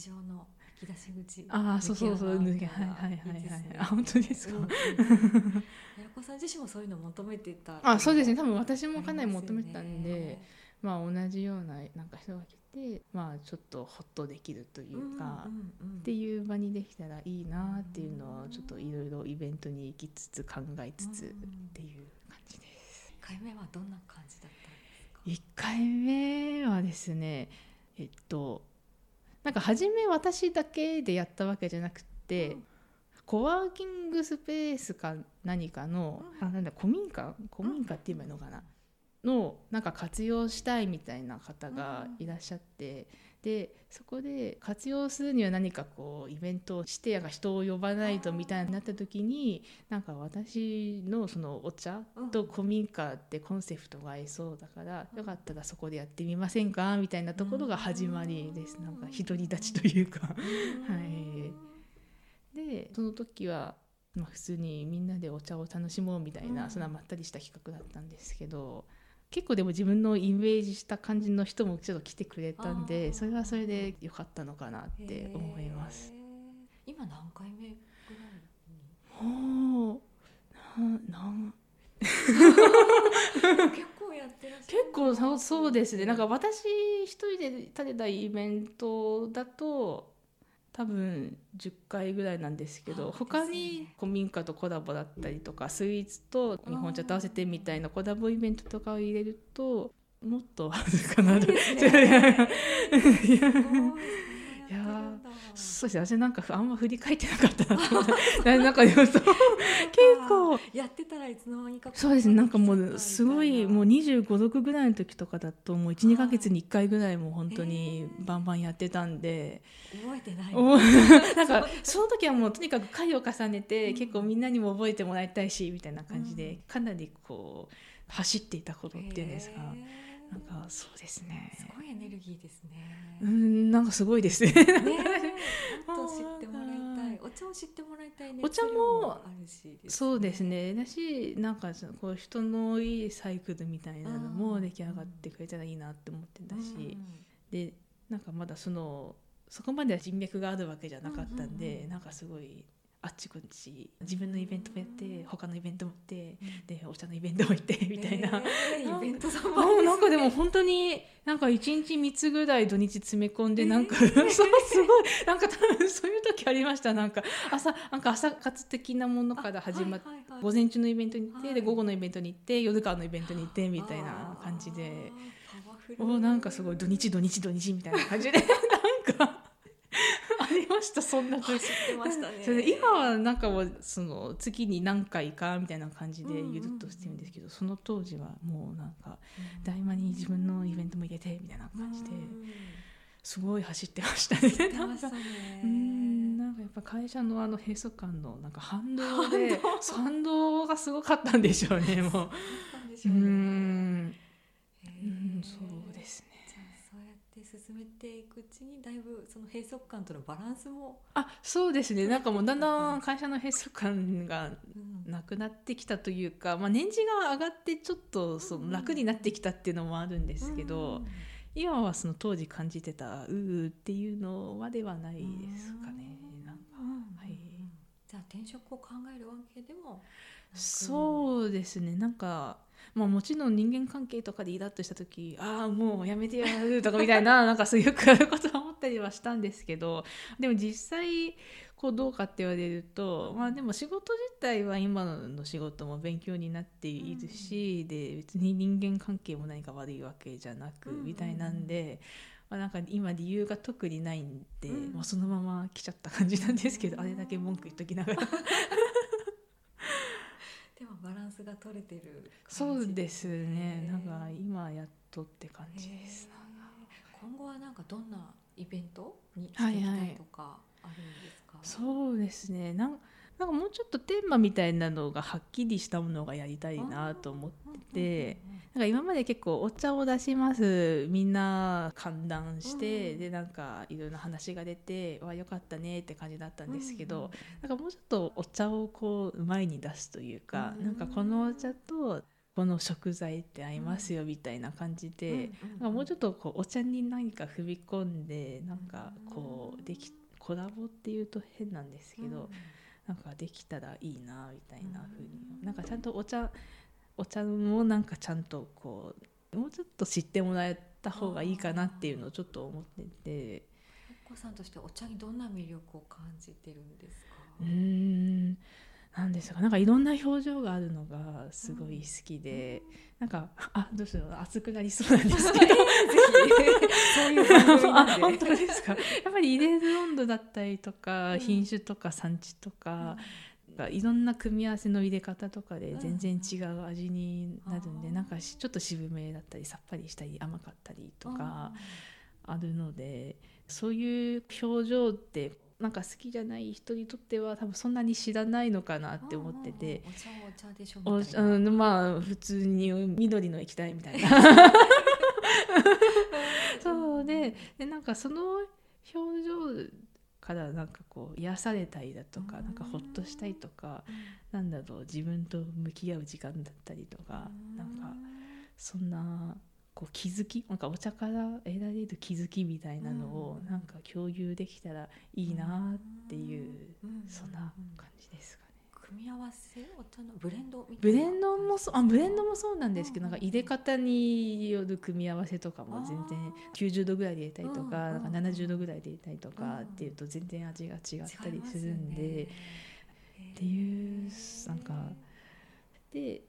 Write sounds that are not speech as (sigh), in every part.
地上の引き出し口ああそうそうそう抜けはいはいはいはい。ね。あ本当ですか、うんうんうん。(laughs) やこさん自身もそういうの求めてたあそうですね。多分も私もかなり求めてたんで、まあ同じようななんか人が来てまあちょっとほっとできるというか、っていう場にできたらいいなっていうのをちょっといろいろイベントに行きつつ考えつつっていう感じです。1回目はどんな感じだったんですか？1回目はですねえっとなんか初め私だけでやったわけじゃなくて、うん。コワーキングスペースか何かの、うん。あなんだ古民家？古民家って言えばいいのかな、のなんか活用したいみたいな方がいらっしゃって、でそこで活用するには何かこうイベントをしてなんか人を呼ばないとみたいになった時になんか私のそのお茶と古民家ってコンセプトが合いそうだから、よかったらそこでやってみませんか？みたいなところが始まりです、なんか独り立ちというか。はい。でその時は、まあ、普通にみんなでお茶を楽しもうみたいな、うん。そんなまったりした企画だったんですけど結構でも自分のイメージした感じの人もちょっと来てくれたんでそれはそれで良かったのかなって思います。今何回目ぐらいに？もうななん (laughs) 結構やってらっしゃる結構そうそうですね。なんか私一人で立てたイベントだと多分10回ぐらいなんですけどあ他に古民家とコラボだったりとかスイーツと日本茶と合わせてみたいなコラボイベントとかを入れるともっとあるかなと。ですねいやすごいいやそうですね私なんかあんま振り返ってなかったな (laughs) なんかでもそう (laughs) 結構。やってたらいつの間にかそうですねなんかもうすごいもうみ2 5 6ぐらいの時とかだともう12はいヶ月に1回ぐらいもう本当へにーバンバンやってたんで、たいな覚えてない。お (laughs) なんかその時はもうとにかく回を重ねてうん。結構みんなにも覚えてもらいたいしみたいな感じでうん。かなりこう走っていた頃っていうんですかへーなんかそうですね。すごいエネルギーですね。うんなんかすごいですね。ね (laughs) 知ってもらいたい。お茶を知ってもらいたいお茶も熱量あるし。そうですね。だしなんかそのこう人のいいサイクルみたいなのうんも出来上がってくれたらいいなって思ってたし、うん。でなんかまだそのそこまでは人脈があるわけじゃなかったんで、うんうんうん。なんかすごいあっちこっち自分のイベントもやって他のイベントもやってでお茶のイベントも行ってみたいな。えーイベントさんあもうなんかでも本当になんか1日3つぐらい土日詰め込んでなんか、え (laughs) ーそうすごい。なんか多分そういう時ありました。なんか朝なんか朝活的なものから始まって、はいはいはい。午前中のイベントに行って、はい。で午後のイベントに行って夜からのイベントに行ってみたいな感じで。おなんかすごい。土日土日土日みたいな感じで。(laughs) なんかましたそんな時走ってましたね。そ今はなんかもうその月に何回かみたいな感じでゆるっとしてるんですけど、その当時はもうなんか合間に自分のイベントも入れてみたいな感じでうん。すごい走ってましたね。たね。(laughs) うんなんかやっぱ会社のあの閉塞感のなんか反動で反動。がすごかったんでしょうねもう。うね。うんそうですね。じゃあそうやって進めていくうちにだいぶその閉塞感とのバランスも、あそうですね。な。んかもうだんだん会社の閉塞感がうん。なくなってきたというか、まあ、年次が上がってちょっとその楽になってきたっていうのもあるんですけど、今はその当時感じてたうーっていうのまではないですかね。なんかうんはい。じゃあ転職を考えるわけでもうそうですね。なんか、まあ、もちろん人間関係とかでイラッとした時ああもうやめてやるとかみたいな (laughs) なんかそういうよくあることは思ったりはしたんですけどでも実際こうどうかって言われると、まあ、でも仕事自体は今の仕事も勉強になっているし、で別に人間関係も何か悪いわけじゃなくうん。みたいなんで。まあ、なんか今理由が特にないんで、うん。もうそのまま来ちゃった感じなんですけど、うんあれだけ文句言っときながらでもバランスが取れてるそうですね。なんかか今やっとって感じです。今後はなんかどんなイベントにしていきたいとかあるんですか、そうですね。なんなんかもうちょっとテーマみたいなのがはっきりしたものがやりたいなと思ってて、なんか今まで結構お茶を出します。みんな歓談して、うんでなんかいろいろな話が出て、わ良かったねって感じだったんですけど、うんうんなんかもうちょっとお茶をこう前に出すというか、うんなんかこのお茶とこの食材って合いますよみたいな感じで、うんもうちょっとこうお茶に何か踏み込んでなんかこうできコラボっていうと変なんですけど、なんかできたらいいなみたいな風に。なんかちゃんとお茶お茶もなんかちゃんとこうもうちょっと知ってもらえた方がいいかなっていうのをちょっと思ってて。やっこさんとしてお茶にどんな魅力を感じてるんですか？うーん。なんですか。なんかいろんな表情があるのがすごい好きで、なんかあどうしよう。熱くなりそうなんですけど。そういう番組あ (laughs) 本当ですか？やっぱり入れる温度だったりとか、うん。品種とか産地とか、いろんな組み合わせの入れ方とかで全然違う味になるんで、うんなんかしちょっと渋めだったりさっぱりしたり甘かったりとかあるので、そういう表情ってなんか好きじゃない人にとっては多分そんなに知らないのかなって思ってて。お茶はお茶でしょおみたいな。うん、まあ普通に緑の液体みたいな (laughs) (laughs) そうででなんかその表情からなんかこう癒されたりだとかうん。なんかほっとしたりとかうん。なんだろう自分と向き合う時間だったりとかなんかそんなこう気づきなんかお茶から得られる気づきみたいなのをうん。なんか共有できたらいいなっていううん。そんな感じですかね。組み合わせお茶のブレンドみたブいなレンドもそうあブレンドもそうなんですけど、うん。なんか入れ方による組み合わせとかも全然90度ぐらいで入れたりとか,、うんなんか70度ぐらいで入れたりとかうんっていうと全然味が違ったりするんで、ね。っていうなんかで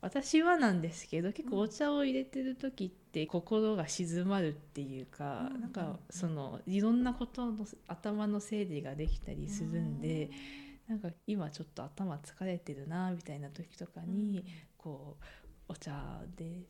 私はなんですけど結構お茶を入れてる時って心が静まるっていうか、うんなんかそのいろんなことの頭の整理ができたりするんで。なんか今ちょっと頭疲れてるなみたいな時とかに、こうお茶で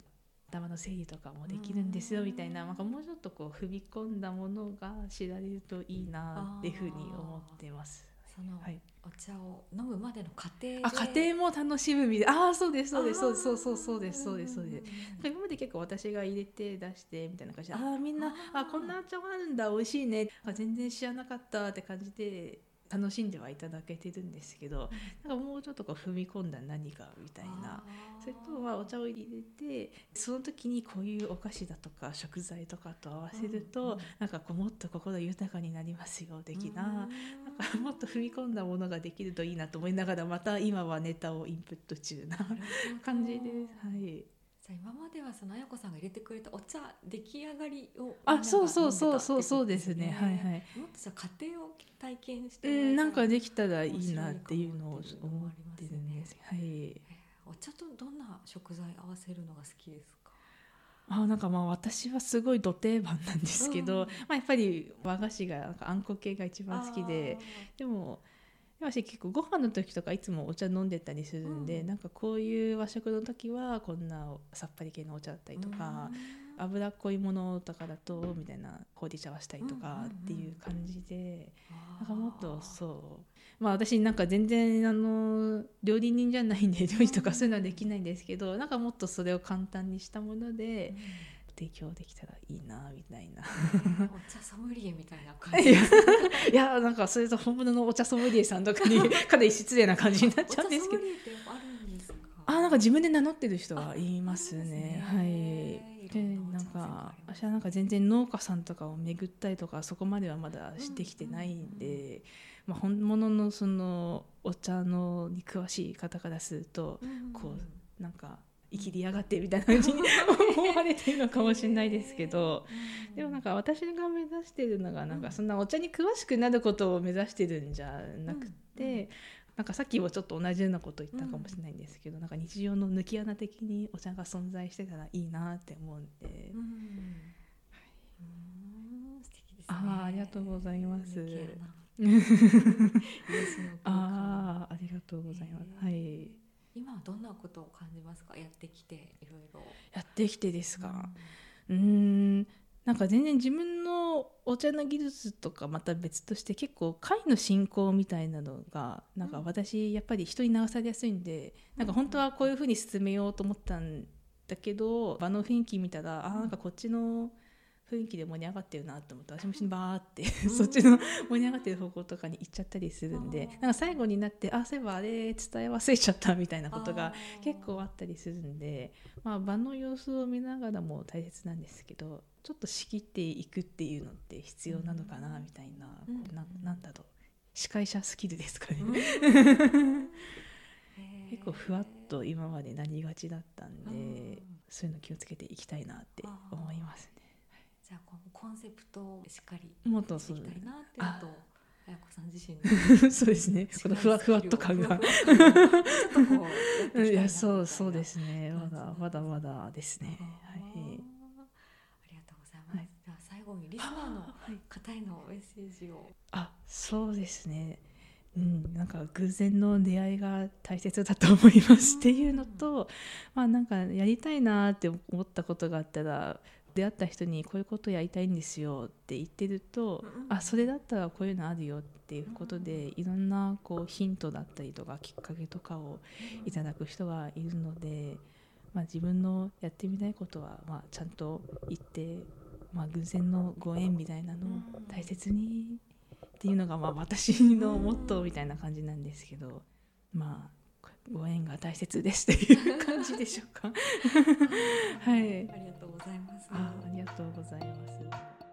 頭の整理とかもできるんですよみたいな,、なんかもうちょっとこう踏み込んだものが知られるといいなっていうふうに思ってます。そのはい、お茶を飲むまでの過程で。あ家庭も楽しむみたいな。ああそうですそうですそうですそうそうそうですそうです。そうです。す今まで結構私が入れて出してみたいな感じでああみんなあこんなお茶があるんだ美味しいね。あ全然知らなかったって感じで楽しんではいただけてるんですけどなんかもうちょっとこう踏み込んだ何かみたいな。それとはお茶を入れてその時にこういうお菓子だとか食材とかと合わせると、うんうんなんかこうもっと心豊かになりますよ的な。なんかもっと踏み込んだものができるといいなと思いながらまた今はネタをインプット中な (laughs) 感じです。はいじゃあ今まではそのあやこさんが入れてくれたお茶出来上がりをあがそうそうそうそうそうですね。はいはい。もっとじゃあ家庭を体験してうん、なんかでききたらいいなっていうのを思ってるんです。はい。お茶とどんな食材合わせるのが好きですか？あなんかまあ私はすごいど定番なんですけど、うん。まあ、やっぱり和菓子がなんかあんこ系が一番好きででも私結構ご飯の時とかいつもお茶飲んでたりするんで、うん。なんかこういう和食の時はこんなさっぱり系のお茶だったりとか、脂っこいものとかだとみたいなほうじ茶はしたりとかっていう感じで、なんかもっとそう。まあ私なんか全然あの料理人じゃないんで料理とかそういうのはできないんですけどなんかもっとそれを簡単にしたもので提供できたらいいなみたいな。お茶ソムリエみたいな感じいやなんかそれと本物のお茶ソムリエさんとかに (laughs) かなり失礼な感じになっちゃうんですけどあるんですか？あなんか自分で名乗ってる人はいますね。ねはい。でなんか私はなんか全然農家さんとかを巡ったりとかそこまではまだしてきてないんで、まあ本物のそのお茶のに詳しい方からするとこうなんか生きりやがってみたいな感じに (laughs) 思われてるのかもしれないですけど。でもなんか私が目指してるのがなんかそんなお茶に詳しくなることを目指してるんじゃなくて、なんかさっきもちょっと同じようなこと言ったかもしれないんですけど、なんか日常の抜き穴的にお茶が存在してたらいいなって思うんで、うん。うん。素敵ですねあーありがとうございます。(laughs) ああありがとうございます、へはい今はどんなことを感じますか？やってきていろいろ。やってきてですか？うーん。なんか全然自分のお茶の技術とかまた別として結構会の進行みたいなのがなんか私やっぱり人に流されやすいんでなんか本当はこういうふうに進めようと思ったんだけど場の雰囲気見たらあーなんかこっちの雰囲気で盛り上がってるなと思って私もバーってそっちの盛り上がってる方向とかに行っちゃったりするんでなんか最後になってあそういえばあれ伝え忘れちゃったみたいなことが結構あったりするんで、まあ、場の様子を見ながらも大切なんですけどちょっと仕切っていくっていうのって必要なのかなみたいな、うん、ななんだろう。司会者スキルですかね。うん。(laughs) 結構ふわっと今までなりがちだったんで、そういうの気をつけていきたいなって思いますね。コンセプトをしっかりもっとそうたいなっていうと綾子さん自身の (laughs) そうですね。このふわふわっと感が。いやそうそうですね。まだまだまだですね。はい。ありがとうございます、はい、では最後にリスナーの方へのメッセージを。あそうですね。うん、なんか偶然の出会いが大切だと思います。っていうのと、まあなんかやりたいなって思ったことがあったら出会った人にこういうことやりたいんですよって言ってると、うん、あそれだったらこういうのあるよっていうことで、いろんなこうヒントだったりとかきっかけとかをいただく人がいるので、まあ、自分のやってみたいことはまあちゃんと言って、まあ、偶然のご縁みたいなのを大切にっていうのがまあ私のモットーみたいな感じなんですけどまあご縁が大切ですっていう感じでしょうか。(laughs) はい。ありがとうございますあありがとうございます。